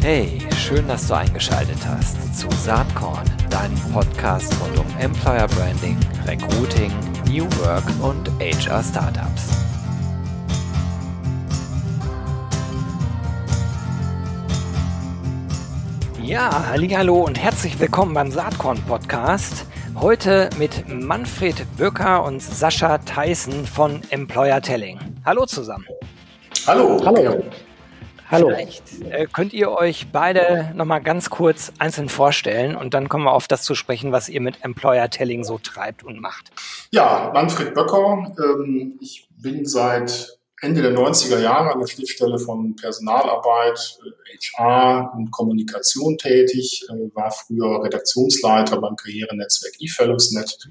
Hey, schön, dass du eingeschaltet hast zu Saatkorn, deinem Podcast rund um Employer Branding, Recruiting, New Work und HR Startups. Ja, hallo und herzlich willkommen beim Saatkorn Podcast. Heute mit Manfred Böcker und Sascha Tyson von Employer Telling. Hallo zusammen. Hallo. Hallo. Hallo. Vielleicht äh, könnt ihr euch beide nochmal ganz kurz einzeln vorstellen und dann kommen wir auf das zu sprechen, was ihr mit Employer Telling so treibt und macht. Ja, Manfred Böcker. Ähm, ich bin seit Ende der 90er Jahre an der Schnittstelle von Personalarbeit, HR äh, und Kommunikation tätig, äh, war früher Redaktionsleiter beim Karrierenetzwerk eFellowsNet,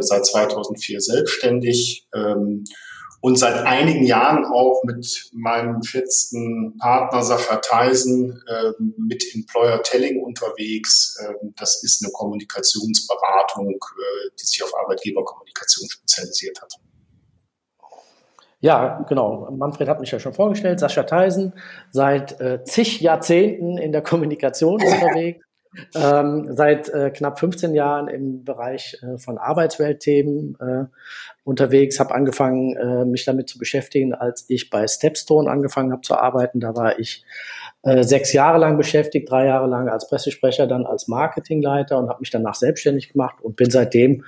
seit 2004 selbstständig. Und seit einigen Jahren auch mit meinem geschätzten Partner Sascha Theisen äh, mit Employer Telling unterwegs. Äh, das ist eine Kommunikationsberatung, äh, die sich auf Arbeitgeberkommunikation spezialisiert hat. Ja, genau. Manfred hat mich ja schon vorgestellt. Sascha Theisen, seit äh, zig Jahrzehnten in der Kommunikation unterwegs ähm, seit äh, knapp 15 Jahren im Bereich äh, von Arbeitsweltthemen äh, unterwegs, habe angefangen, äh, mich damit zu beschäftigen, als ich bei Stepstone angefangen habe zu arbeiten. Da war ich äh, sechs Jahre lang beschäftigt, drei Jahre lang als Pressesprecher, dann als Marketingleiter und habe mich danach selbstständig gemacht und bin seitdem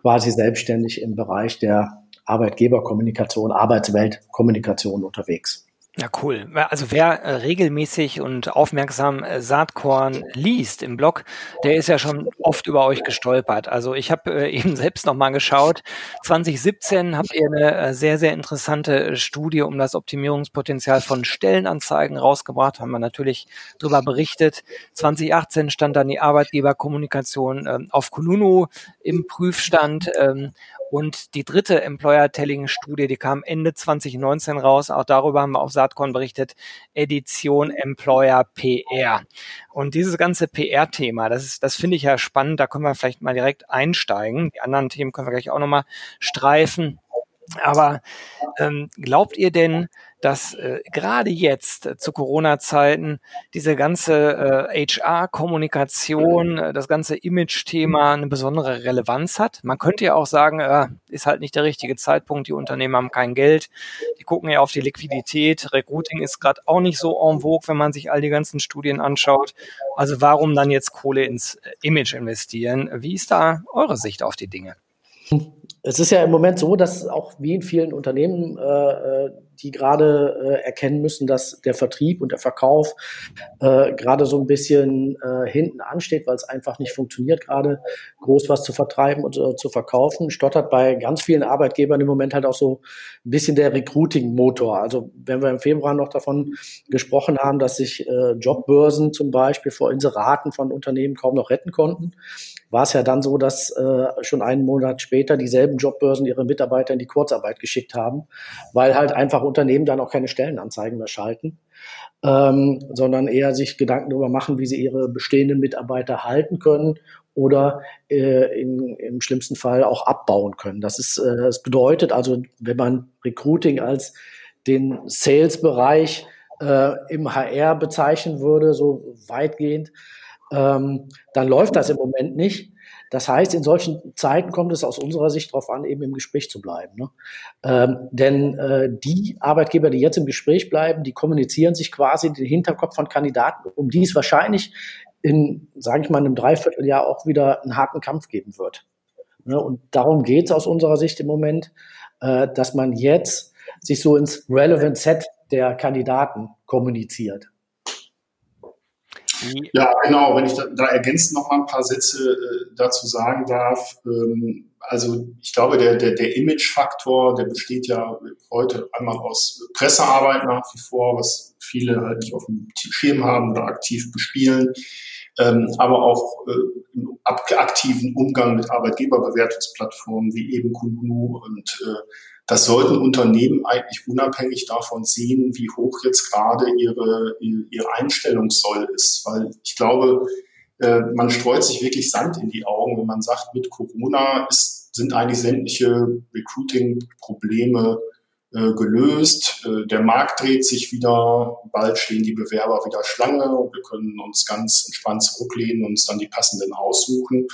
quasi selbstständig im Bereich der Arbeitgeberkommunikation, Arbeitsweltkommunikation unterwegs. Ja, cool. Also wer äh, regelmäßig und aufmerksam äh, Saatkorn liest im Blog, der ist ja schon oft über euch gestolpert. Also ich habe äh, eben selbst nochmal geschaut. 2017 habt ihr eine sehr, sehr interessante Studie um das Optimierungspotenzial von Stellenanzeigen rausgebracht, haben wir natürlich darüber berichtet. 2018 stand dann die Arbeitgeberkommunikation äh, auf Kununu im Prüfstand. Ähm, und die dritte Employer-Telling-Studie, die kam Ende 2019 raus. Auch darüber haben wir auf Saatkorn berichtet. Edition Employer PR. Und dieses ganze PR-Thema, das das finde ich ja spannend. Da können wir vielleicht mal direkt einsteigen. Die anderen Themen können wir gleich auch nochmal streifen. Aber ähm, glaubt ihr denn, dass äh, gerade jetzt äh, zu Corona-Zeiten diese ganze äh, HR-Kommunikation, äh, das ganze Image-Thema eine besondere Relevanz hat? Man könnte ja auch sagen, äh, ist halt nicht der richtige Zeitpunkt, die Unternehmen haben kein Geld, die gucken ja auf die Liquidität, Recruiting ist gerade auch nicht so en vogue, wenn man sich all die ganzen Studien anschaut. Also warum dann jetzt Kohle ins äh, Image investieren? Wie ist da eure Sicht auf die Dinge? Es ist ja im Moment so, dass auch wie in vielen Unternehmen, äh, äh, die gerade äh, erkennen müssen, dass der Vertrieb und der Verkauf äh, gerade so ein bisschen äh, hinten ansteht, weil es einfach nicht funktioniert, gerade groß was zu vertreiben und äh, zu verkaufen, stottert bei ganz vielen Arbeitgebern im Moment halt auch so ein bisschen der Recruiting-Motor. Also wenn wir im Februar noch davon gesprochen haben, dass sich Jobbörsen zum Beispiel vor Inseraten von Unternehmen kaum noch retten konnten, war es ja dann so, dass äh, schon einen Monat später dieselben Jobbörsen ihre Mitarbeiter in die Kurzarbeit geschickt haben, weil halt einfach Unternehmen dann auch keine Stellenanzeigen mehr schalten, ähm, sondern eher sich Gedanken darüber machen, wie sie ihre bestehenden Mitarbeiter halten können oder äh, in, im schlimmsten Fall auch abbauen können. Das ist, äh, das bedeutet also, wenn man Recruiting als den Sales-Bereich äh, im HR bezeichnen würde, so weitgehend, ähm, dann läuft das im Moment nicht. Das heißt, in solchen Zeiten kommt es aus unserer Sicht darauf an, eben im Gespräch zu bleiben. Ne? Ähm, denn äh, die Arbeitgeber, die jetzt im Gespräch bleiben, die kommunizieren sich quasi den Hinterkopf von Kandidaten, um die es wahrscheinlich in, sage ich mal, einem Dreivierteljahr auch wieder einen harten Kampf geben wird. Ne? Und darum geht es aus unserer Sicht im Moment, äh, dass man jetzt sich so ins Relevant Set der Kandidaten kommuniziert. Ja, genau. Wenn ich da, da ergänzend noch mal ein paar Sätze äh, dazu sagen darf. Ähm, also ich glaube, der, der, der Image-Faktor, der besteht ja heute einmal aus Pressearbeit nach wie vor, was viele halt nicht auf dem Schirm haben oder aktiv bespielen, ähm, aber auch äh, im aktiven Umgang mit Arbeitgeberbewertungsplattformen wie eben Kununu und äh, das sollten Unternehmen eigentlich unabhängig davon sehen, wie hoch jetzt gerade ihre, ihre Einstellungssoll ist. Weil ich glaube, äh, man streut sich wirklich Sand in die Augen, wenn man sagt, mit Corona ist, sind eigentlich sämtliche Recruiting-Probleme äh, gelöst. Äh, der Markt dreht sich wieder, bald stehen die Bewerber wieder Schlange und wir können uns ganz entspannt zurücklehnen und uns dann die passenden aussuchen.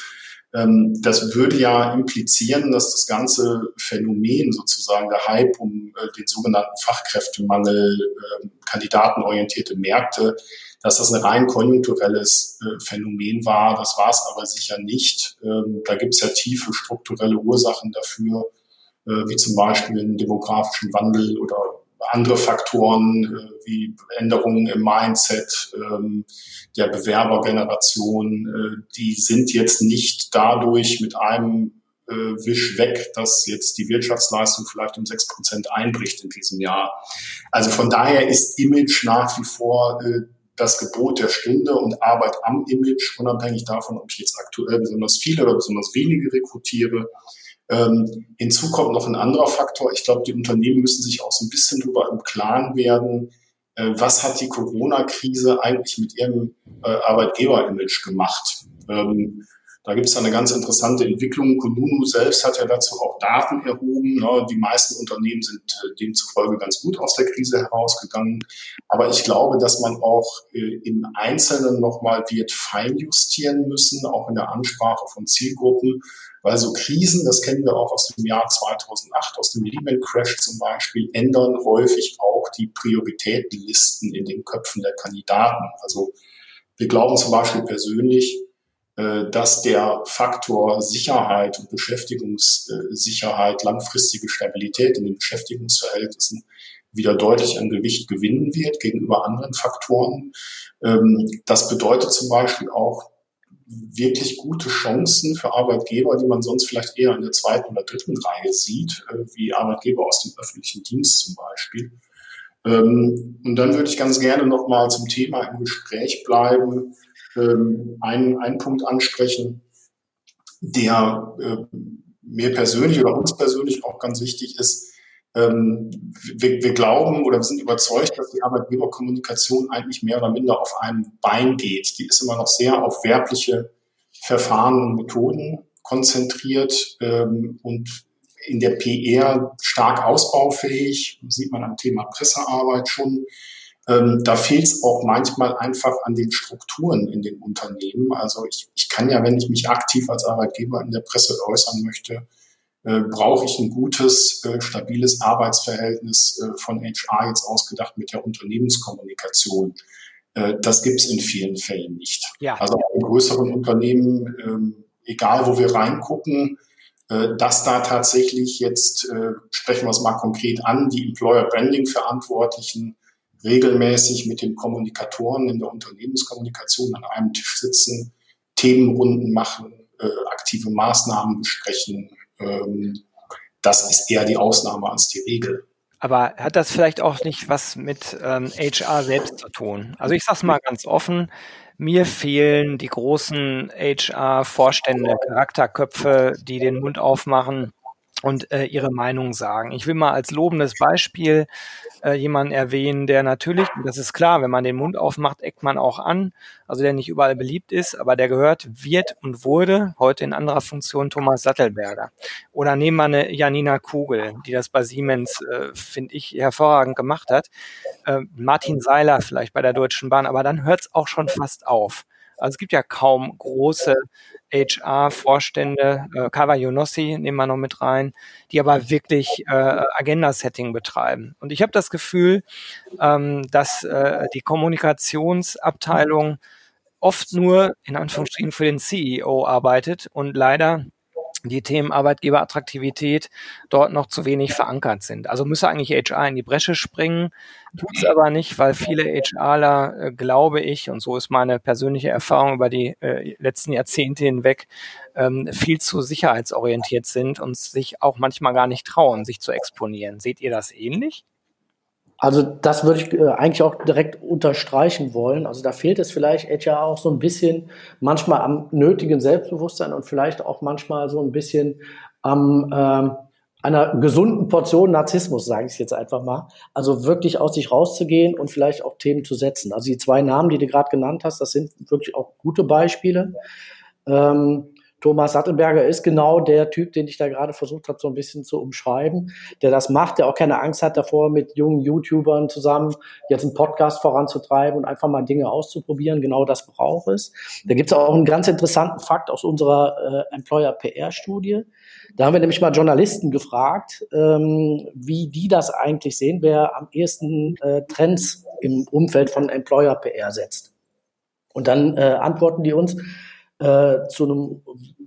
Ähm, das würde ja implizieren, dass das ganze Phänomen sozusagen der Hype um äh, den sogenannten Fachkräftemangel, ähm, kandidatenorientierte Märkte, dass das ein rein konjunkturelles Phänomen war. Das war es aber sicher nicht. Ähm, da gibt es ja tiefe strukturelle Ursachen dafür äh, wie zum Beispiel einen demografischen Wandel oder andere Faktoren äh, wie Änderungen im Mindset ähm, der Bewerbergeneration, äh, die sind jetzt nicht dadurch mit einem Wisch weg, dass jetzt die Wirtschaftsleistung vielleicht um sechs Prozent einbricht in diesem Jahr. Also von daher ist Image nach wie vor das Gebot der Stunde und Arbeit am Image, unabhängig davon, ob ich jetzt aktuell besonders viele oder besonders wenige rekrutiere, ähm, hinzu kommt noch ein anderer Faktor. Ich glaube, die Unternehmen müssen sich auch so ein bisschen darüber im Klaren werden, äh, was hat die Corona-Krise eigentlich mit ihrem äh, Arbeitgeber-Image gemacht. Ähm, da gibt es eine ganz interessante Entwicklung. Kununu selbst hat ja dazu auch Daten erhoben. Ne? Die meisten Unternehmen sind äh, demzufolge ganz gut aus der Krise herausgegangen. Aber ich glaube, dass man auch äh, im Einzelnen nochmal wird feinjustieren müssen, auch in der Ansprache von Zielgruppen. Weil so Krisen, das kennen wir auch aus dem Jahr 2008, aus dem Lehman Crash zum Beispiel, ändern häufig auch die Prioritätenlisten in den Köpfen der Kandidaten. Also wir glauben zum Beispiel persönlich, dass der Faktor Sicherheit und Beschäftigungssicherheit, langfristige Stabilität in den Beschäftigungsverhältnissen wieder deutlich an Gewicht gewinnen wird gegenüber anderen Faktoren. Ähm, das bedeutet zum Beispiel auch wirklich gute Chancen für Arbeitgeber, die man sonst vielleicht eher in der zweiten oder dritten Reihe sieht, äh, wie Arbeitgeber aus dem öffentlichen Dienst zum Beispiel. Ähm, und dann würde ich ganz gerne nochmal zum Thema im Gespräch bleiben, ähm, einen, einen Punkt ansprechen, der äh, mir persönlich oder uns persönlich auch ganz wichtig ist. Ähm, wir, wir glauben oder wir sind überzeugt, dass die Arbeitgeberkommunikation eigentlich mehr oder minder auf einem Bein geht. Die ist immer noch sehr auf werbliche Verfahren und Methoden konzentriert ähm, und in der PR stark ausbaufähig, sieht man am Thema Pressearbeit schon. Ähm, da fehlt es auch manchmal einfach an den Strukturen in den Unternehmen. Also ich, ich kann ja, wenn ich mich aktiv als Arbeitgeber in der Presse äußern möchte, äh, brauche ich ein gutes, äh, stabiles Arbeitsverhältnis äh, von HR jetzt ausgedacht mit der Unternehmenskommunikation. Äh, das gibt es in vielen Fällen nicht. Ja. Also in größeren Unternehmen, ähm, egal wo wir reingucken, äh, dass da tatsächlich jetzt, äh, sprechen wir es mal konkret an, die Employer Branding Verantwortlichen regelmäßig mit den Kommunikatoren in der Unternehmenskommunikation an einem Tisch sitzen, Themenrunden machen, äh, aktive Maßnahmen besprechen. Ähm, das ist eher die Ausnahme als die Regel. Aber hat das vielleicht auch nicht was mit ähm, HR selbst zu tun? Also ich sage es mal ganz offen, mir fehlen die großen HR-Vorstände, Charakterköpfe, die den Mund aufmachen und äh, ihre Meinung sagen. Ich will mal als lobendes Beispiel äh, jemanden erwähnen, der natürlich, das ist klar, wenn man den Mund aufmacht, eckt man auch an, also der nicht überall beliebt ist, aber der gehört, wird und wurde heute in anderer Funktion Thomas Sattelberger. Oder nehmen wir eine Janina Kugel, die das bei Siemens, äh, finde ich, hervorragend gemacht hat. Äh, Martin Seiler vielleicht bei der Deutschen Bahn, aber dann hört es auch schon fast auf. Also es gibt ja kaum große HR-Vorstände, äh, Kawa Yonossi nehmen wir noch mit rein, die aber wirklich äh, Agenda-Setting betreiben. Und ich habe das Gefühl, ähm, dass äh, die Kommunikationsabteilung oft nur in Anführungsstrichen für den CEO arbeitet und leider die Themen Arbeitgeberattraktivität dort noch zu wenig verankert sind. Also müsse eigentlich HR in die Bresche springen, tut es aber nicht, weil viele HRler, äh, glaube ich, und so ist meine persönliche Erfahrung über die äh, letzten Jahrzehnte hinweg, ähm, viel zu sicherheitsorientiert sind und sich auch manchmal gar nicht trauen, sich zu exponieren. Seht ihr das ähnlich? Also das würde ich äh, eigentlich auch direkt unterstreichen wollen. Also da fehlt es vielleicht HR auch so ein bisschen manchmal am nötigen Selbstbewusstsein und vielleicht auch manchmal so ein bisschen am ähm, einer gesunden Portion Narzissmus, sage ich jetzt einfach mal. Also wirklich aus sich rauszugehen und vielleicht auch Themen zu setzen. Also die zwei Namen, die du gerade genannt hast, das sind wirklich auch gute Beispiele. Ähm, Thomas Sattelberger ist genau der Typ, den ich da gerade versucht habe, so ein bisschen zu umschreiben, der das macht, der auch keine Angst hat davor, mit jungen YouTubern zusammen jetzt einen Podcast voranzutreiben und einfach mal Dinge auszuprobieren. Genau das braucht es. Da gibt es auch einen ganz interessanten Fakt aus unserer äh, Employer PR-Studie. Da haben wir nämlich mal Journalisten gefragt, ähm, wie die das eigentlich sehen, wer am ehesten äh, Trends im Umfeld von Employer PR setzt. Und dann äh, antworten die uns, äh, zu einem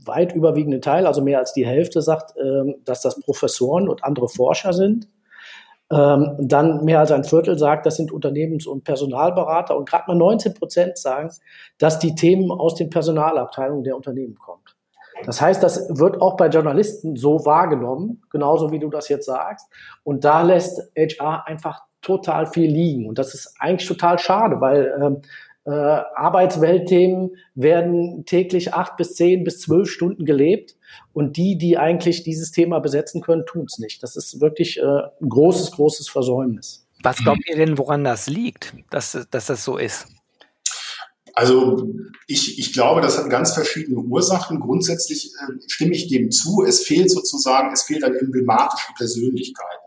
weit überwiegenden Teil, also mehr als die Hälfte, sagt, äh, dass das Professoren und andere Forscher sind. Ähm, dann mehr als ein Viertel sagt, das sind Unternehmens- und Personalberater. Und gerade mal 19 Prozent sagen, dass die Themen aus den Personalabteilungen der Unternehmen kommen. Das heißt, das wird auch bei Journalisten so wahrgenommen, genauso wie du das jetzt sagst. Und da lässt HR einfach total viel liegen. Und das ist eigentlich total schade, weil ähm, äh, Arbeitsweltthemen werden täglich acht bis zehn bis zwölf Stunden gelebt. Und die, die eigentlich dieses Thema besetzen können, tun es nicht. Das ist wirklich äh, ein großes, großes Versäumnis. Was glaubt ihr denn, woran das liegt, dass, dass das so ist? Also ich, ich glaube, das hat ganz verschiedene Ursachen. Grundsätzlich äh, stimme ich dem zu. Es fehlt sozusagen, es fehlt an emblematischen Persönlichkeiten,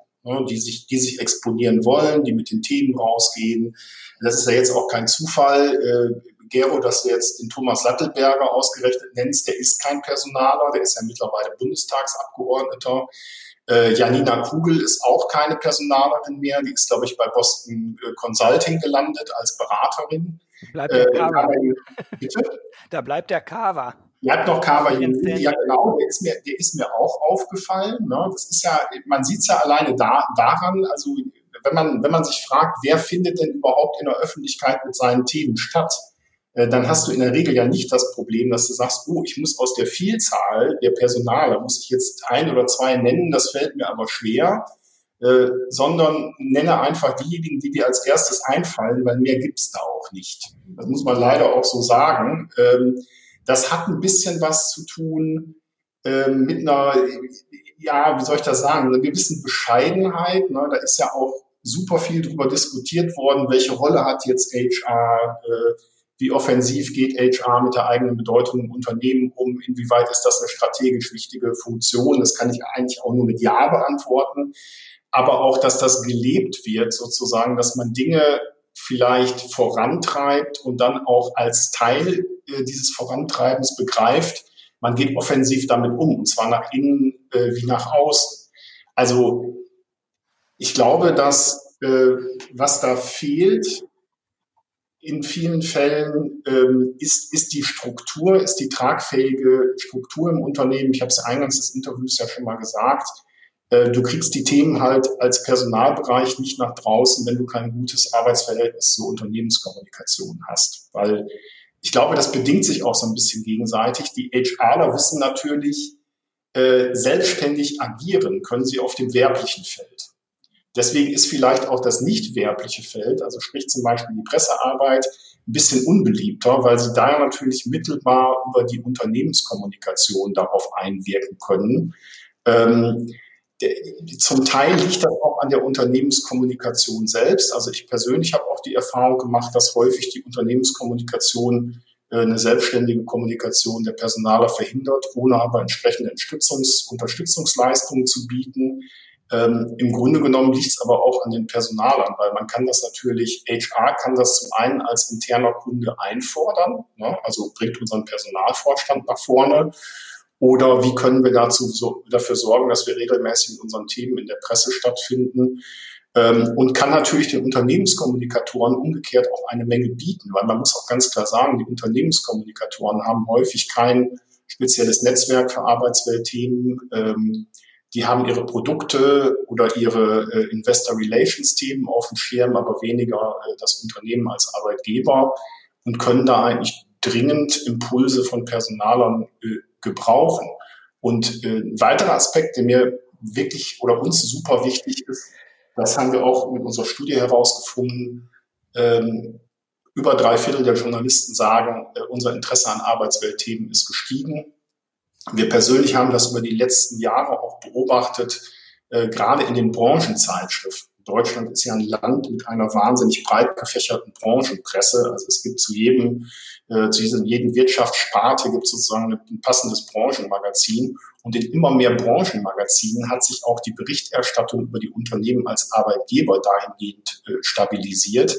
die, sich, die sich exponieren wollen, die mit den Themen rausgehen. Das ist ja jetzt auch kein Zufall. Äh, Gero, dass du jetzt den Thomas Lattelberger ausgerechnet nennst, der ist kein Personaler, der ist ja mittlerweile Bundestagsabgeordneter. Äh, Janina Kugel ist auch keine Personalerin mehr, die ist, glaube ich, bei Boston äh, Consulting gelandet als Beraterin. Bleibt der äh? Da bleibt der Carver. Bleibt noch Carver Ja, genau, der ist mir, der ist mir auch aufgefallen. Ne? Das ist ja, man sieht es ja alleine da, daran, also wenn man, wenn man sich fragt, wer findet denn überhaupt in der Öffentlichkeit mit seinen Themen statt, äh, dann hast du in der Regel ja nicht das Problem, dass du sagst, oh, ich muss aus der Vielzahl der Personale, muss ich jetzt ein oder zwei nennen, das fällt mir aber schwer, äh, sondern nenne einfach diejenigen, die dir als erstes einfallen, weil mehr gibt's da auch nicht. Das muss man leider auch so sagen. Ähm, das hat ein bisschen was zu tun ähm, mit einer, ja, wie soll ich das sagen, einer gewissen Bescheidenheit. Ne? Da ist ja auch super viel darüber diskutiert worden, welche Rolle hat jetzt HR, äh, wie offensiv geht HR mit der eigenen Bedeutung im Unternehmen um, inwieweit ist das eine strategisch wichtige Funktion. Das kann ich eigentlich auch nur mit Ja beantworten aber auch, dass das gelebt wird, sozusagen, dass man Dinge vielleicht vorantreibt und dann auch als Teil äh, dieses Vorantreibens begreift, man geht offensiv damit um, und zwar nach innen äh, wie nach außen. Also ich glaube, dass äh, was da fehlt in vielen Fällen ähm, ist, ist die Struktur, ist die tragfähige Struktur im Unternehmen. Ich habe es eingangs des Interviews ja schon mal gesagt äh, du kriegst die Themen halt als Personalbereich nicht nach draußen, wenn du kein gutes Arbeitsverhältnis zur Unternehmenskommunikation hast. Weil ich glaube, das bedingt sich auch so ein bisschen gegenseitig. Die HRler wissen natürlich, äh, selbstständig agieren können sie auf dem werblichen Feld. Deswegen ist vielleicht auch das nicht werbliche Feld, also sprich zum Beispiel die Pressearbeit, ein bisschen unbeliebter, weil sie da natürlich mittelbar über die Unternehmenskommunikation darauf einwirken können. Ähm, zum Teil liegt das auch an der Unternehmenskommunikation selbst. Also ich persönlich habe auch die Erfahrung gemacht, dass häufig die Unternehmenskommunikation äh, eine selbstständige Kommunikation der Personaler verhindert, ohne aber entsprechende Unterstützungs Unterstützungsleistungen zu bieten. Ähm, Im Grunde genommen liegt es aber auch an den Personalern, weil man kann das natürlich, HR kann das zum einen als interner Kunde einfordern, ne? also bringt unseren Personalvorstand nach vorne oder wie können wir dazu so, dafür sorgen, dass wir regelmäßig in unseren Themen in der Presse stattfinden? Ähm, und kann natürlich den Unternehmenskommunikatoren umgekehrt auch eine Menge bieten, weil man muss auch ganz klar sagen, die Unternehmenskommunikatoren haben häufig kein spezielles Netzwerk für Arbeitsweltthemen. Ähm, die haben ihre Produkte oder ihre äh, Investor Relations Themen auf dem Schirm, aber weniger äh, das Unternehmen als Arbeitgeber und können da eigentlich dringend Impulse von Personalern äh, gebrauchen. Und äh, ein weiterer Aspekt, der mir wirklich oder uns super wichtig ist, das haben wir auch mit unserer Studie herausgefunden, ähm, über drei Viertel der Journalisten sagen, äh, unser Interesse an Arbeitsweltthemen ist gestiegen. Wir persönlich haben das über die letzten Jahre auch beobachtet, äh, gerade in den Branchenzeitschriften. Deutschland ist ja ein Land mit einer wahnsinnig breit gefächerten Branchenpresse. Also es gibt zu jedem, äh, zu diesem, jedem Wirtschaftssparte gibt sozusagen ein passendes Branchenmagazin. Und in immer mehr Branchenmagazinen hat sich auch die Berichterstattung über die Unternehmen als Arbeitgeber dahingehend äh, stabilisiert,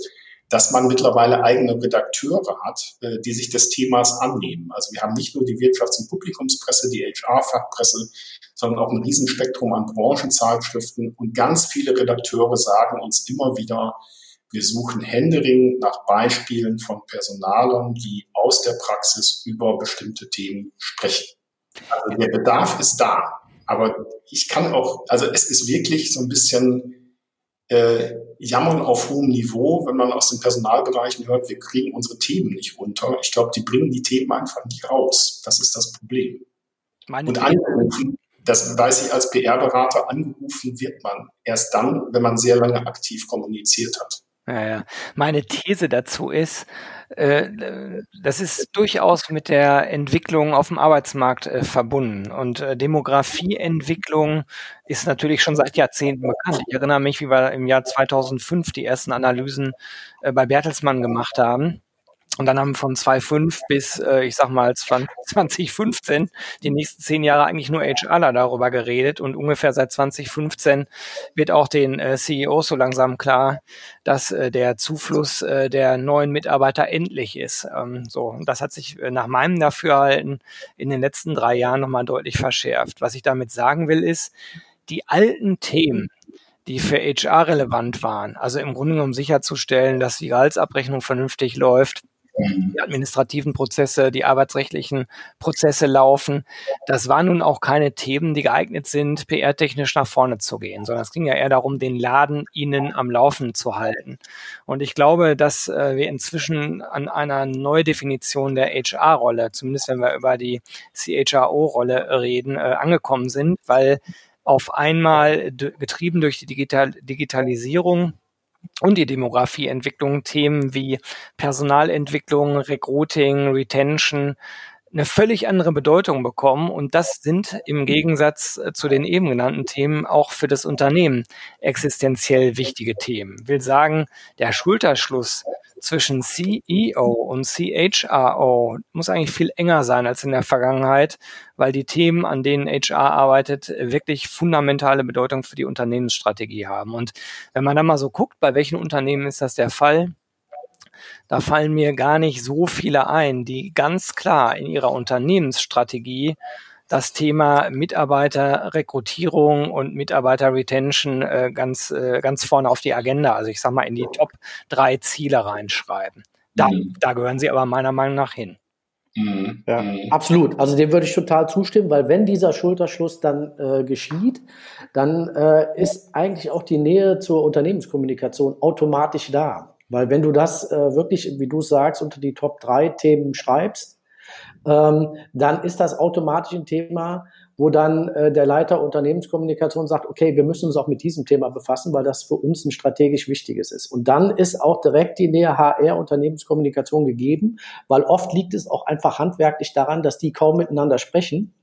dass man mittlerweile eigene Redakteure hat, äh, die sich des Themas annehmen. Also wir haben nicht nur die Wirtschafts- und Publikumspresse, die HR-Fachpresse, sondern auch ein Riesenspektrum an Branchenzeitschriften. Und ganz viele Redakteure sagen uns immer wieder, wir suchen Händering nach Beispielen von Personalern, die aus der Praxis über bestimmte Themen sprechen. Also der Bedarf ist da. Aber ich kann auch, also es ist wirklich so ein bisschen äh, Jammern auf hohem Niveau, wenn man aus den Personalbereichen hört, wir kriegen unsere Themen nicht runter. Ich glaube, die bringen die Themen einfach nicht raus. Das ist das Problem. Meine Und angerufen, das weiß ich als PR-Berater, angerufen wird man erst dann, wenn man sehr lange aktiv kommuniziert hat. Ja, ja. Meine These dazu ist, äh, das ist durchaus mit der Entwicklung auf dem Arbeitsmarkt äh, verbunden. Und äh, Demografieentwicklung ist natürlich schon seit Jahrzehnten bekannt. Ich erinnere mich, wie wir im Jahr 2005 die ersten Analysen äh, bei Bertelsmann gemacht haben. Und dann haben von 2005 bis, äh, ich sag mal, 2015 die nächsten zehn Jahre eigentlich nur HRler darüber geredet. Und ungefähr seit 2015 wird auch den äh, CEOs so langsam klar, dass äh, der Zufluss äh, der neuen Mitarbeiter endlich ist. Ähm, so, und das hat sich äh, nach meinem Dafürhalten in den letzten drei Jahren nochmal deutlich verschärft. Was ich damit sagen will, ist, die alten Themen, die für HR relevant waren, also im Grunde genommen sicherzustellen, dass die Gehaltsabrechnung vernünftig läuft, die administrativen Prozesse, die arbeitsrechtlichen Prozesse laufen. Das waren nun auch keine Themen, die geeignet sind, PR-technisch nach vorne zu gehen, sondern es ging ja eher darum, den Laden ihnen am Laufen zu halten. Und ich glaube, dass äh, wir inzwischen an einer Neudefinition der HR-Rolle, zumindest wenn wir über die CHRO-Rolle reden, äh, angekommen sind, weil auf einmal getrieben durch die Digital Digitalisierung und die Demografieentwicklung Themen wie Personalentwicklung, Recruiting, Retention eine völlig andere Bedeutung bekommen. Und das sind im Gegensatz äh, zu den eben genannten Themen auch für das Unternehmen existenziell wichtige Themen. Will sagen, der Schulterschluss zwischen CEO und CHRO muss eigentlich viel enger sein als in der Vergangenheit, weil die Themen, an denen HR arbeitet, wirklich fundamentale Bedeutung für die Unternehmensstrategie haben. Und wenn man da mal so guckt, bei welchen Unternehmen ist das der Fall? Da fallen mir gar nicht so viele ein, die ganz klar in ihrer Unternehmensstrategie das Thema Mitarbeiterrekrutierung und Mitarbeiterretention äh, ganz, äh, ganz vorne auf die Agenda, also ich sag mal in die Top drei Ziele reinschreiben. Da, mhm. da gehören sie aber meiner Meinung nach hin. Mhm. Ja, mhm. absolut. Also dem würde ich total zustimmen, weil wenn dieser Schulterschluss dann äh, geschieht, dann äh, ist eigentlich auch die Nähe zur Unternehmenskommunikation automatisch da. Weil wenn du das äh, wirklich, wie du sagst, unter die Top drei Themen schreibst, ähm, dann ist das automatisch ein Thema, wo dann äh, der Leiter Unternehmenskommunikation sagt, okay, wir müssen uns auch mit diesem Thema befassen, weil das für uns ein strategisch wichtiges ist. Und dann ist auch direkt die Nähe HR Unternehmenskommunikation gegeben, weil oft liegt es auch einfach handwerklich daran, dass die kaum miteinander sprechen.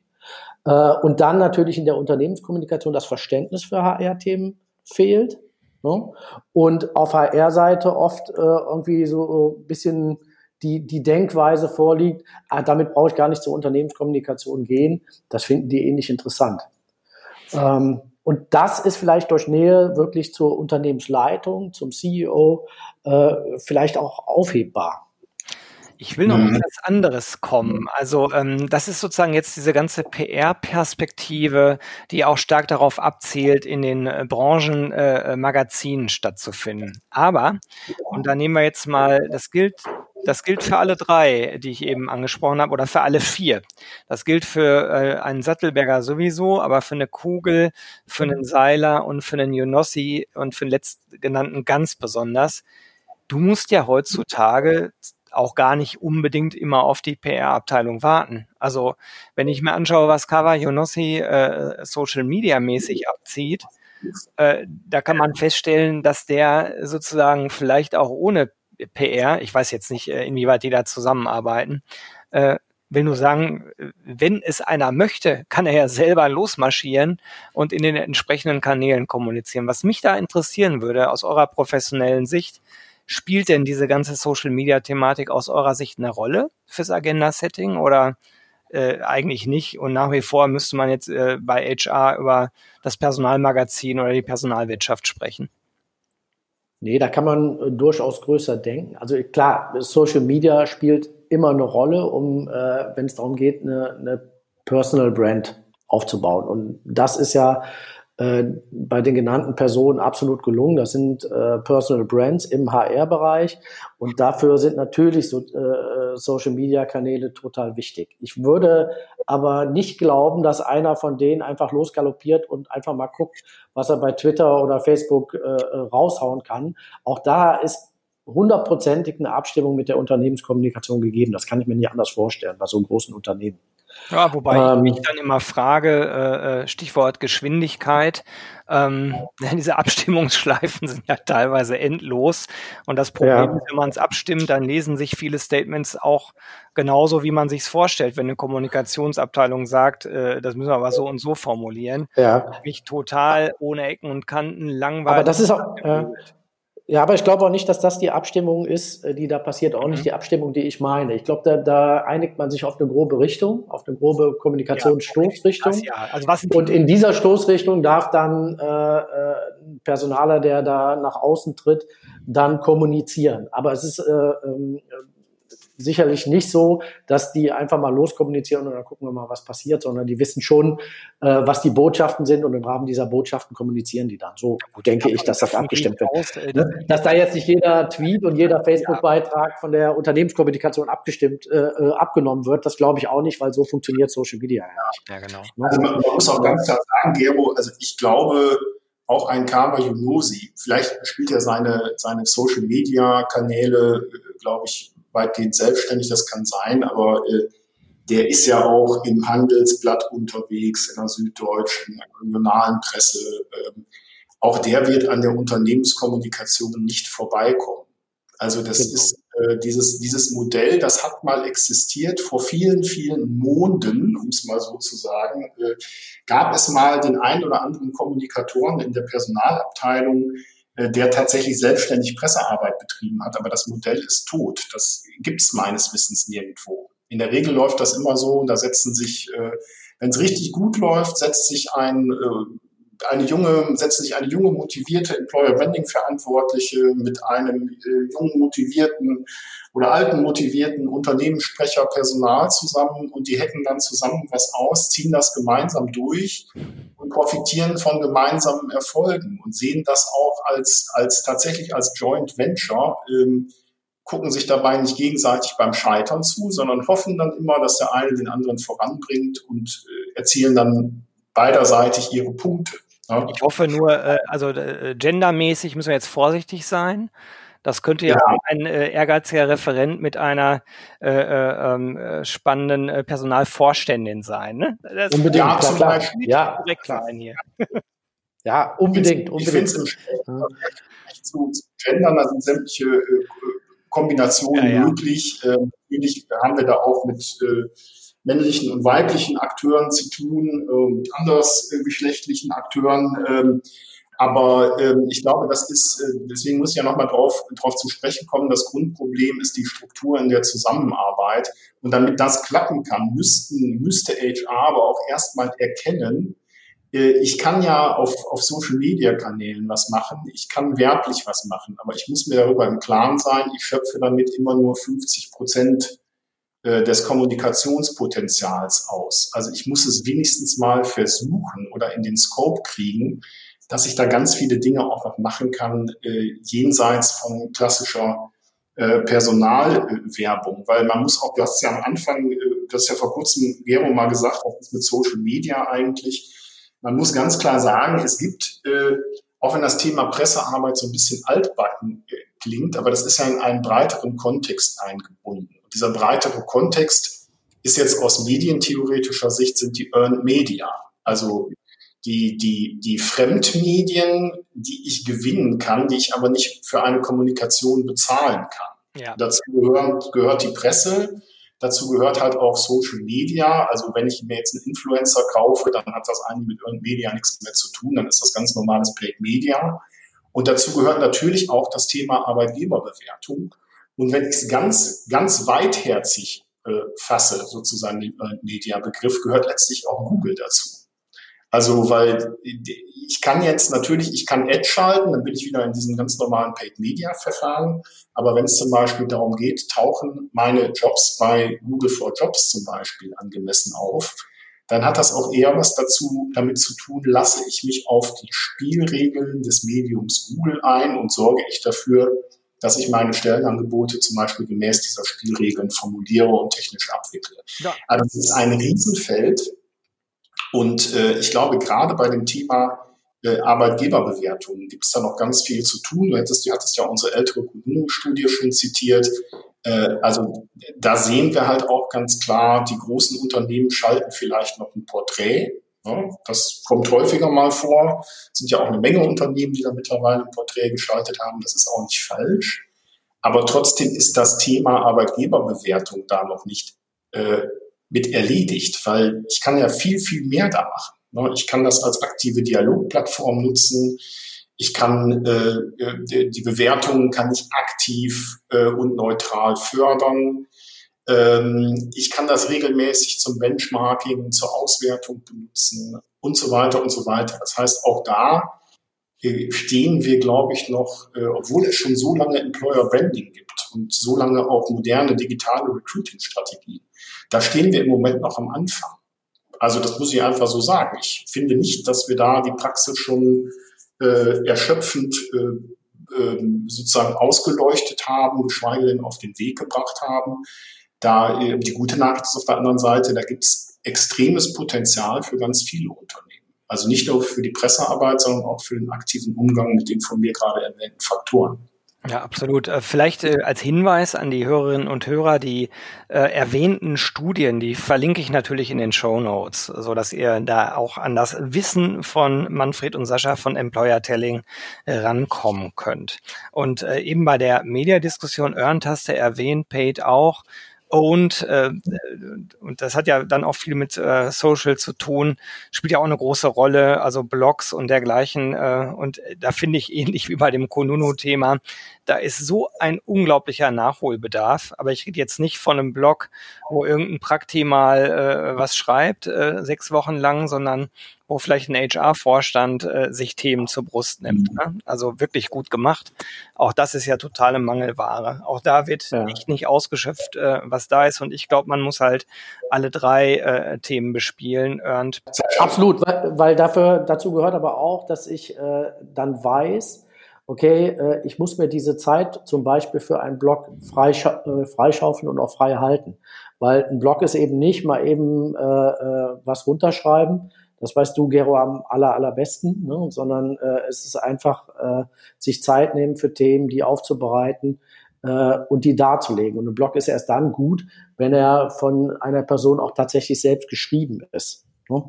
Äh, und dann natürlich in der Unternehmenskommunikation das Verständnis für HR-Themen fehlt. Ne? Und auf HR-Seite oft äh, irgendwie so ein bisschen die, die Denkweise vorliegt, ah, damit brauche ich gar nicht zur Unternehmenskommunikation gehen. Das finden die ähnlich interessant. Ähm, und das ist vielleicht durch Nähe wirklich zur Unternehmensleitung, zum CEO, äh, vielleicht auch aufhebbar. Ich will noch mhm. etwas anderes kommen. Also ähm, das ist sozusagen jetzt diese ganze PR-Perspektive, die auch stark darauf abzielt, in den äh, Branchenmagazinen äh, stattzufinden. Aber, und da nehmen wir jetzt mal, das gilt das gilt für alle drei, die ich eben angesprochen habe, oder für alle vier. Das gilt für äh, einen Sattelberger sowieso, aber für eine Kugel, für einen Seiler und für einen Junossi und für den letztgenannten ganz besonders. Du musst ja heutzutage auch gar nicht unbedingt immer auf die PR-Abteilung warten. Also wenn ich mir anschaue, was Kava Junossi äh, Social Media mäßig abzieht, äh, da kann man feststellen, dass der sozusagen vielleicht auch ohne PR, ich weiß jetzt nicht, äh, inwieweit die da zusammenarbeiten, äh, will nur sagen, wenn es einer möchte, kann er ja selber losmarschieren und in den entsprechenden Kanälen kommunizieren. Was mich da interessieren würde aus eurer professionellen Sicht, spielt denn diese ganze Social-Media-Thematik aus eurer Sicht eine Rolle fürs Agenda-Setting oder äh, eigentlich nicht? Und nach wie vor müsste man jetzt äh, bei HR über das Personalmagazin oder die Personalwirtschaft sprechen. Nee, da kann man äh, durchaus größer denken. Also klar, Social Media spielt immer eine Rolle, um, äh, wenn es darum geht, eine, eine Personal Brand aufzubauen. Und das ist ja äh, bei den genannten Personen absolut gelungen. Das sind äh, Personal Brands im HR-Bereich und dafür sind natürlich so, äh, Social-Media-Kanäle total wichtig. Ich würde aber nicht glauben, dass einer von denen einfach losgaloppiert und einfach mal guckt, was er bei Twitter oder Facebook äh, raushauen kann. Auch da ist hundertprozentig eine Abstimmung mit der Unternehmenskommunikation gegeben. Das kann ich mir nicht anders vorstellen bei so einem großen Unternehmen. Ja, wobei ähm, ich mich dann immer frage, äh, äh Stichwort Geschwindigkeit, ähm, diese Abstimmungsschleifen sind ja teilweise endlos. Und das Problem ja. ist, wenn man es abstimmt, dann lesen sich viele Statements auch genauso, wie man sich es vorstellt. Wenn eine Kommunikationsabteilung sagt, äh, das müssen wir aber so und so formulieren, ja. mich total ohne Ecken und Kanten langweilig. Aber das ist auch, äh, ja, aber ich glaube auch nicht, dass das die Abstimmung ist, äh, die da passiert, auch nicht mhm. die Abstimmung, die ich meine. Ich glaube, da, da einigt man sich auf eine grobe Richtung, auf eine grobe Kommunikationsstoßrichtung. Ja, ja. also was und in dieser Stoßrichtung darf dann äh, äh, Personaler, der da nach außen tritt, dann kommunizieren. Aber es ist äh, äh, sicherlich nicht so, dass die einfach mal loskommunizieren und dann gucken wir mal, was passiert, sondern die wissen schon, äh, was die Botschaften sind und im Rahmen dieser Botschaften kommunizieren die dann. So ja, gut, denke ich, dass das abgestimmt wird. Aus, äh, ne? dass da jetzt nicht jeder Tweet und jeder Facebook-Beitrag von der Unternehmenskommunikation abgestimmt, äh, äh, abgenommen wird, das glaube ich auch nicht, weil so funktioniert Social Media ja nicht. Ja, genau. Ne? Also man, man muss auch ganz klar sagen, Gero, also ich glaube, auch ein Kama Yunosi, vielleicht spielt er seine, seine Social Media Kanäle, äh, glaube ich, weitgehend selbstständig, das kann sein, aber äh, der ist ja auch im Handelsblatt unterwegs, in der Süddeutschen, in der regionalen Presse. Ähm, auch der wird an der Unternehmenskommunikation nicht vorbeikommen. Also das genau. ist äh, dieses, dieses Modell, das hat mal existiert vor vielen, vielen Monden, um es mal so zu sagen, äh, gab es mal den einen oder anderen Kommunikatoren in der Personalabteilung, der tatsächlich selbstständig Pressearbeit betrieben hat. Aber das Modell ist tot. Das gibt es meines Wissens nirgendwo. In der Regel läuft das immer so, da setzen sich, äh, wenn es richtig gut läuft, setzt sich ein äh, eine junge, setzt sich eine junge, motivierte Employer Branding Verantwortliche mit einem äh, jungen, motivierten oder alten, motivierten Unternehmenssprecher Personal zusammen und die hacken dann zusammen was aus, ziehen das gemeinsam durch und profitieren von gemeinsamen Erfolgen und sehen das auch als, als tatsächlich als Joint Venture, ähm, gucken sich dabei nicht gegenseitig beim Scheitern zu, sondern hoffen dann immer, dass der eine den anderen voranbringt und äh, erzielen dann beiderseitig ihre Punkte. Ja. Ich hoffe nur, äh, also äh, gendermäßig müssen wir jetzt vorsichtig sein. Das könnte ja, ja. ein äh, ehrgeiziger Referent mit einer äh, äh, ähm, äh spannenden äh, Personalvorständin sein. Ne? Das unbedingt, ja, klar, klar. Ja, direkt sein hier. Ja, unbedingt, unbedingt. Ich finde es im Vergleich zu, zu Gendern, da sind sämtliche äh, Kombinationen ja, möglich. Äh, natürlich haben wir da auch mit äh, männlichen und weiblichen Akteuren zu tun, äh, mit andersgeschlechtlichen Akteuren. Ähm, aber ähm, ich glaube, das ist, äh, deswegen muss ich ja nochmal drauf, drauf zu sprechen kommen, das Grundproblem ist die Struktur in der Zusammenarbeit. Und damit das klappen kann, müssten, müsste HR aber auch erstmal erkennen, äh, ich kann ja auf, auf Social-Media-Kanälen was machen, ich kann werblich was machen, aber ich muss mir darüber im Klaren sein, ich schöpfe damit immer nur 50 Prozent äh, des Kommunikationspotenzials aus. Also ich muss es wenigstens mal versuchen oder in den Scope kriegen, dass ich da ganz viele Dinge auch noch machen kann, äh, jenseits von klassischer äh, Personalwerbung. Weil man muss auch, du hast ja am Anfang, äh, du hast ja vor kurzem Gero mal gesagt, was ist mit Social Media eigentlich? Man muss ganz klar sagen, es gibt, äh, auch wenn das Thema Pressearbeit so ein bisschen altbacken äh, klingt, aber das ist ja in einen breiteren Kontext eingebunden dieser breitere Kontext ist jetzt aus medientheoretischer Sicht sind die Earned Media. Also die, die, die Fremdmedien, die ich gewinnen kann, die ich aber nicht für eine Kommunikation bezahlen kann. Ja. Dazu gehört, gehört die Presse, Dazu gehört halt auch Social Media. Also wenn ich mir jetzt einen Influencer kaufe, dann hat das eigentlich mit irgendeinem Media nichts mehr zu tun. Dann ist das ganz normales Paid Media. Und dazu gehört natürlich auch das Thema Arbeitgeberbewertung. Und wenn ich es ganz, ganz weitherzig äh, fasse, sozusagen den Media-Begriff, gehört letztlich auch Google dazu. Also, weil ich kann jetzt natürlich, ich kann Ad schalten, dann bin ich wieder in diesem ganz normalen Paid-Media-Verfahren. Aber wenn es zum Beispiel darum geht, tauchen meine Jobs bei Google for Jobs zum Beispiel angemessen auf, dann hat das auch eher was dazu, damit zu tun, lasse ich mich auf die Spielregeln des Mediums Google ein und sorge ich dafür, dass ich meine Stellenangebote zum Beispiel gemäß dieser Spielregeln formuliere und technisch abwickle. Ja. Also es ist ein Riesenfeld, und äh, ich glaube, gerade bei dem Thema äh, Arbeitgeberbewertungen gibt es da noch ganz viel zu tun. Du, hättest, du hattest ja unsere ältere Kununu-Studie schon zitiert. Äh, also da sehen wir halt auch ganz klar, die großen Unternehmen schalten vielleicht noch ein Porträt. Ja, das kommt häufiger mal vor. Es sind ja auch eine Menge Unternehmen, die da mittlerweile ein Porträt geschaltet haben. Das ist auch nicht falsch. Aber trotzdem ist das Thema Arbeitgeberbewertung da noch nicht äh, mit erledigt, weil ich kann ja viel, viel mehr da machen. Ne? Ich kann das als aktive Dialogplattform nutzen. Ich kann äh, die Bewertungen kann ich aktiv äh, und neutral fördern. Ähm, ich kann das regelmäßig zum Benchmarking, zur Auswertung benutzen und so weiter und so weiter. Das heißt, auch da äh, stehen wir, glaube ich, noch, äh, obwohl es schon so lange Employer Branding gibt und so lange auch moderne digitale Recruiting-Strategien, da stehen wir im Moment noch am Anfang. Also das muss ich einfach so sagen. Ich finde nicht, dass wir da die Praxis schon äh, erschöpfend äh, äh, sozusagen ausgeleuchtet haben, geschweige denn auf den Weg gebracht haben. Da die gute Nachricht ist auf der anderen Seite, da gibt es extremes Potenzial für ganz viele Unternehmen. Also nicht nur für die Pressearbeit, sondern auch für den aktiven Umgang mit den von mir gerade erwähnten Faktoren. Ja, absolut. Äh, vielleicht äh, als Hinweis an die Hörerinnen und Hörer, die äh, erwähnten Studien, die verlinke ich natürlich in den Show Notes, so dass ihr da auch an das Wissen von Manfred und Sascha von Employer Telling äh, rankommen könnt. Und äh, eben bei der Mediadiskussion Earn hast erwähnt, Paid auch, owned, äh, und das hat ja dann auch viel mit äh, Social zu tun, spielt ja auch eine große Rolle, also Blogs und dergleichen. Äh, und da finde ich ähnlich wie bei dem Konunu-Thema, da ist so ein unglaublicher Nachholbedarf. Aber ich rede jetzt nicht von einem Blog, wo irgendein Prakti mal äh, was schreibt, äh, sechs Wochen lang, sondern wo vielleicht ein HR-Vorstand äh, sich Themen zur Brust nimmt. Ne? Also wirklich gut gemacht. Auch das ist ja totale Mangelware. Auch da wird ja. nicht, nicht ausgeschöpft, äh, was da ist. Und ich glaube, man muss halt alle drei äh, Themen bespielen. Earned. Absolut, weil, weil dafür, dazu gehört aber auch, dass ich äh, dann weiß, okay, äh, ich muss mir diese Zeit zum Beispiel für einen Blog äh, freischaufeln und auch frei halten. Weil ein Blog ist eben nicht mal eben äh, äh, was runterschreiben, das weißt du, Gero, am aller, allerbesten, ne? sondern äh, es ist einfach, äh, sich Zeit nehmen für Themen, die aufzubereiten äh, und die darzulegen. Und ein Blog ist erst dann gut, wenn er von einer Person auch tatsächlich selbst geschrieben ist. Ne?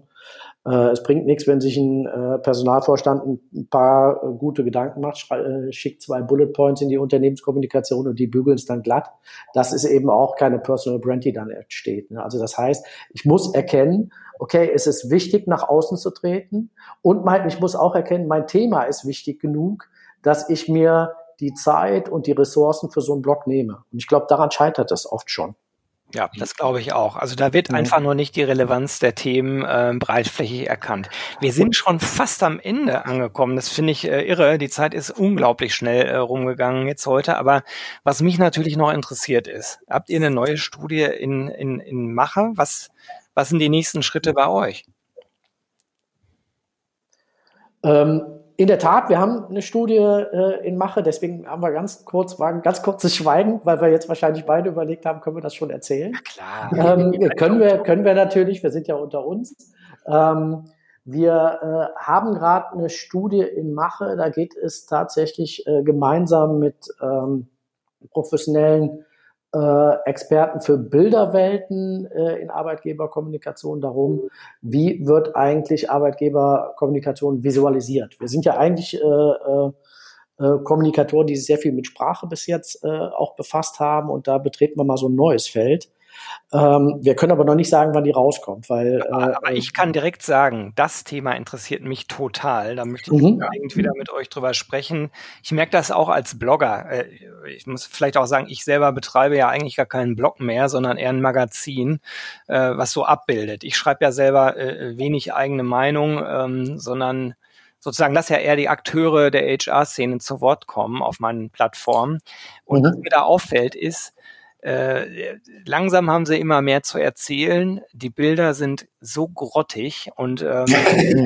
Äh, es bringt nichts, wenn sich ein äh, Personalvorstand ein paar äh, gute Gedanken macht, schickt zwei Bullet Points in die Unternehmenskommunikation und die bügeln es dann glatt. Das ist eben auch keine Personal Brand, die dann entsteht. Ne? Also das heißt, ich muss erkennen, okay, es ist wichtig, nach außen zu treten und mein, ich muss auch erkennen, mein Thema ist wichtig genug, dass ich mir die Zeit und die Ressourcen für so einen Blog nehme. Und ich glaube, daran scheitert es oft schon. Ja, das glaube ich auch. Also da wird mhm. einfach nur nicht die Relevanz der Themen äh, breitflächig erkannt. Wir sind schon fast am Ende angekommen. Das finde ich äh, irre. Die Zeit ist unglaublich schnell äh, rumgegangen jetzt heute. Aber was mich natürlich noch interessiert ist, habt ihr eine neue Studie in, in, in Mache? Was, was sind die nächsten Schritte bei euch? Ähm, in der Tat, wir haben eine Studie äh, in Mache, deswegen haben wir ganz kurz, war ein ganz kurzes Schweigen, weil wir jetzt wahrscheinlich beide überlegt haben, können wir das schon erzählen? klar. Ähm, können wir, können wir natürlich, wir sind ja unter uns. Ähm, wir äh, haben gerade eine Studie in Mache, da geht es tatsächlich äh, gemeinsam mit ähm, professionellen äh, Experten für Bilderwelten äh, in Arbeitgeberkommunikation darum, wie wird eigentlich Arbeitgeberkommunikation visualisiert. Wir sind ja eigentlich äh, äh, äh, Kommunikatoren, die sich sehr viel mit Sprache bis jetzt äh, auch befasst haben und da betreten wir mal so ein neues Feld. Ähm, wir können aber noch nicht sagen, wann die rauskommt, weil. Aber, äh, aber ich kann direkt sagen, das Thema interessiert mich total. Da möchte ich mhm. unbedingt wieder mit euch drüber sprechen. Ich merke das auch als Blogger. Äh, ich muss vielleicht auch sagen, ich selber betreibe ja eigentlich gar keinen Blog mehr, sondern eher ein Magazin, äh, was so abbildet. Ich schreibe ja selber äh, wenig eigene Meinung, ähm, sondern sozusagen lass ja eher die Akteure der HR-Szene zu Wort kommen auf meinen Plattformen. Und mhm. was mir da auffällt, ist, äh, langsam haben sie immer mehr zu erzählen. Die Bilder sind so grottig und ähm,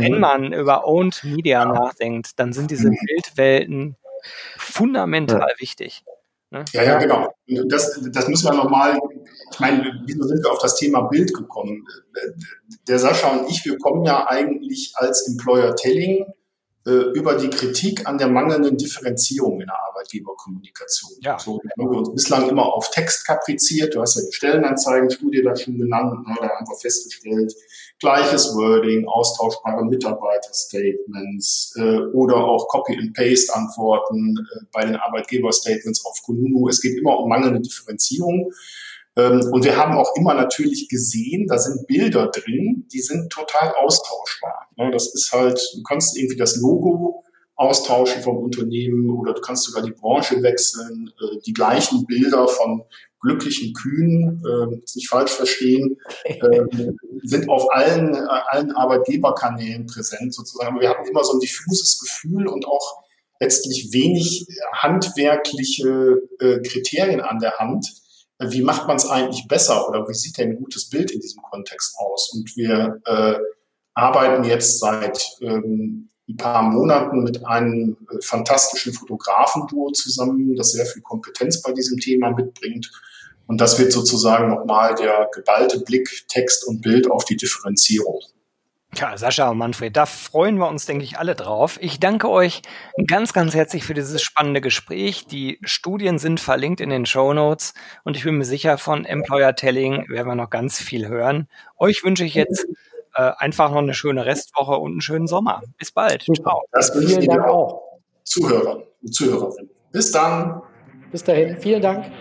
wenn man über Owned Media nachdenkt, dann sind diese Bildwelten fundamental wichtig. Ne? Ja, ja, genau. Das, das müssen wir nochmal, ich meine, wieso sind wir auf das Thema Bild gekommen? Der Sascha und ich, wir kommen ja eigentlich als Employer Telling über die Kritik an der mangelnden Differenzierung in der Arbeitgeberkommunikation. Ja. So haben wir uns bislang immer auf Text kapriziert. Du hast ja die Stellenanzeigenstudie da schon genannt. Ne? Da haben wir festgestellt, gleiches Wording, austauschbare Mitarbeiterstatements äh, oder auch Copy-and-Paste-Antworten äh, bei den Arbeitgeberstatements auf Kununu. Es geht immer um mangelnde Differenzierung. Ähm, und wir haben auch immer natürlich gesehen, da sind Bilder drin, die sind total austauschbar. Ne, das ist halt, du kannst irgendwie das Logo austauschen vom Unternehmen oder du kannst sogar die Branche wechseln, äh, die gleichen Bilder von glücklichen Kühen, äh, nicht falsch verstehen, äh, sind auf allen, äh, allen Arbeitgeberkanälen präsent sozusagen. Aber wir hatten immer so ein diffuses Gefühl und auch letztlich wenig handwerkliche äh, Kriterien an der Hand, wie macht man es eigentlich besser oder wie sieht denn ein gutes Bild in diesem Kontext aus? Und wir äh, arbeiten jetzt seit ähm, ein paar Monaten mit einem äh, fantastischen Fotografenduo zusammen, das sehr viel Kompetenz bei diesem Thema mitbringt. Und das wird sozusagen nochmal der geballte Blick, Text und Bild auf die Differenzierung. Ja, Sascha und Manfred, da freuen wir uns, denke ich, alle drauf. Ich danke euch ganz, ganz herzlich für dieses spannende Gespräch. Die Studien sind verlinkt in den Show Notes und ich bin mir sicher, von Employer Telling werden wir noch ganz viel hören. Euch wünsche ich jetzt äh, einfach noch eine schöne Restwoche und einen schönen Sommer. Bis bald. Ciao. Das wünsche ich auch Zuhörer und Zuhörerinnen. Bis dann. Bis dahin. Vielen Dank.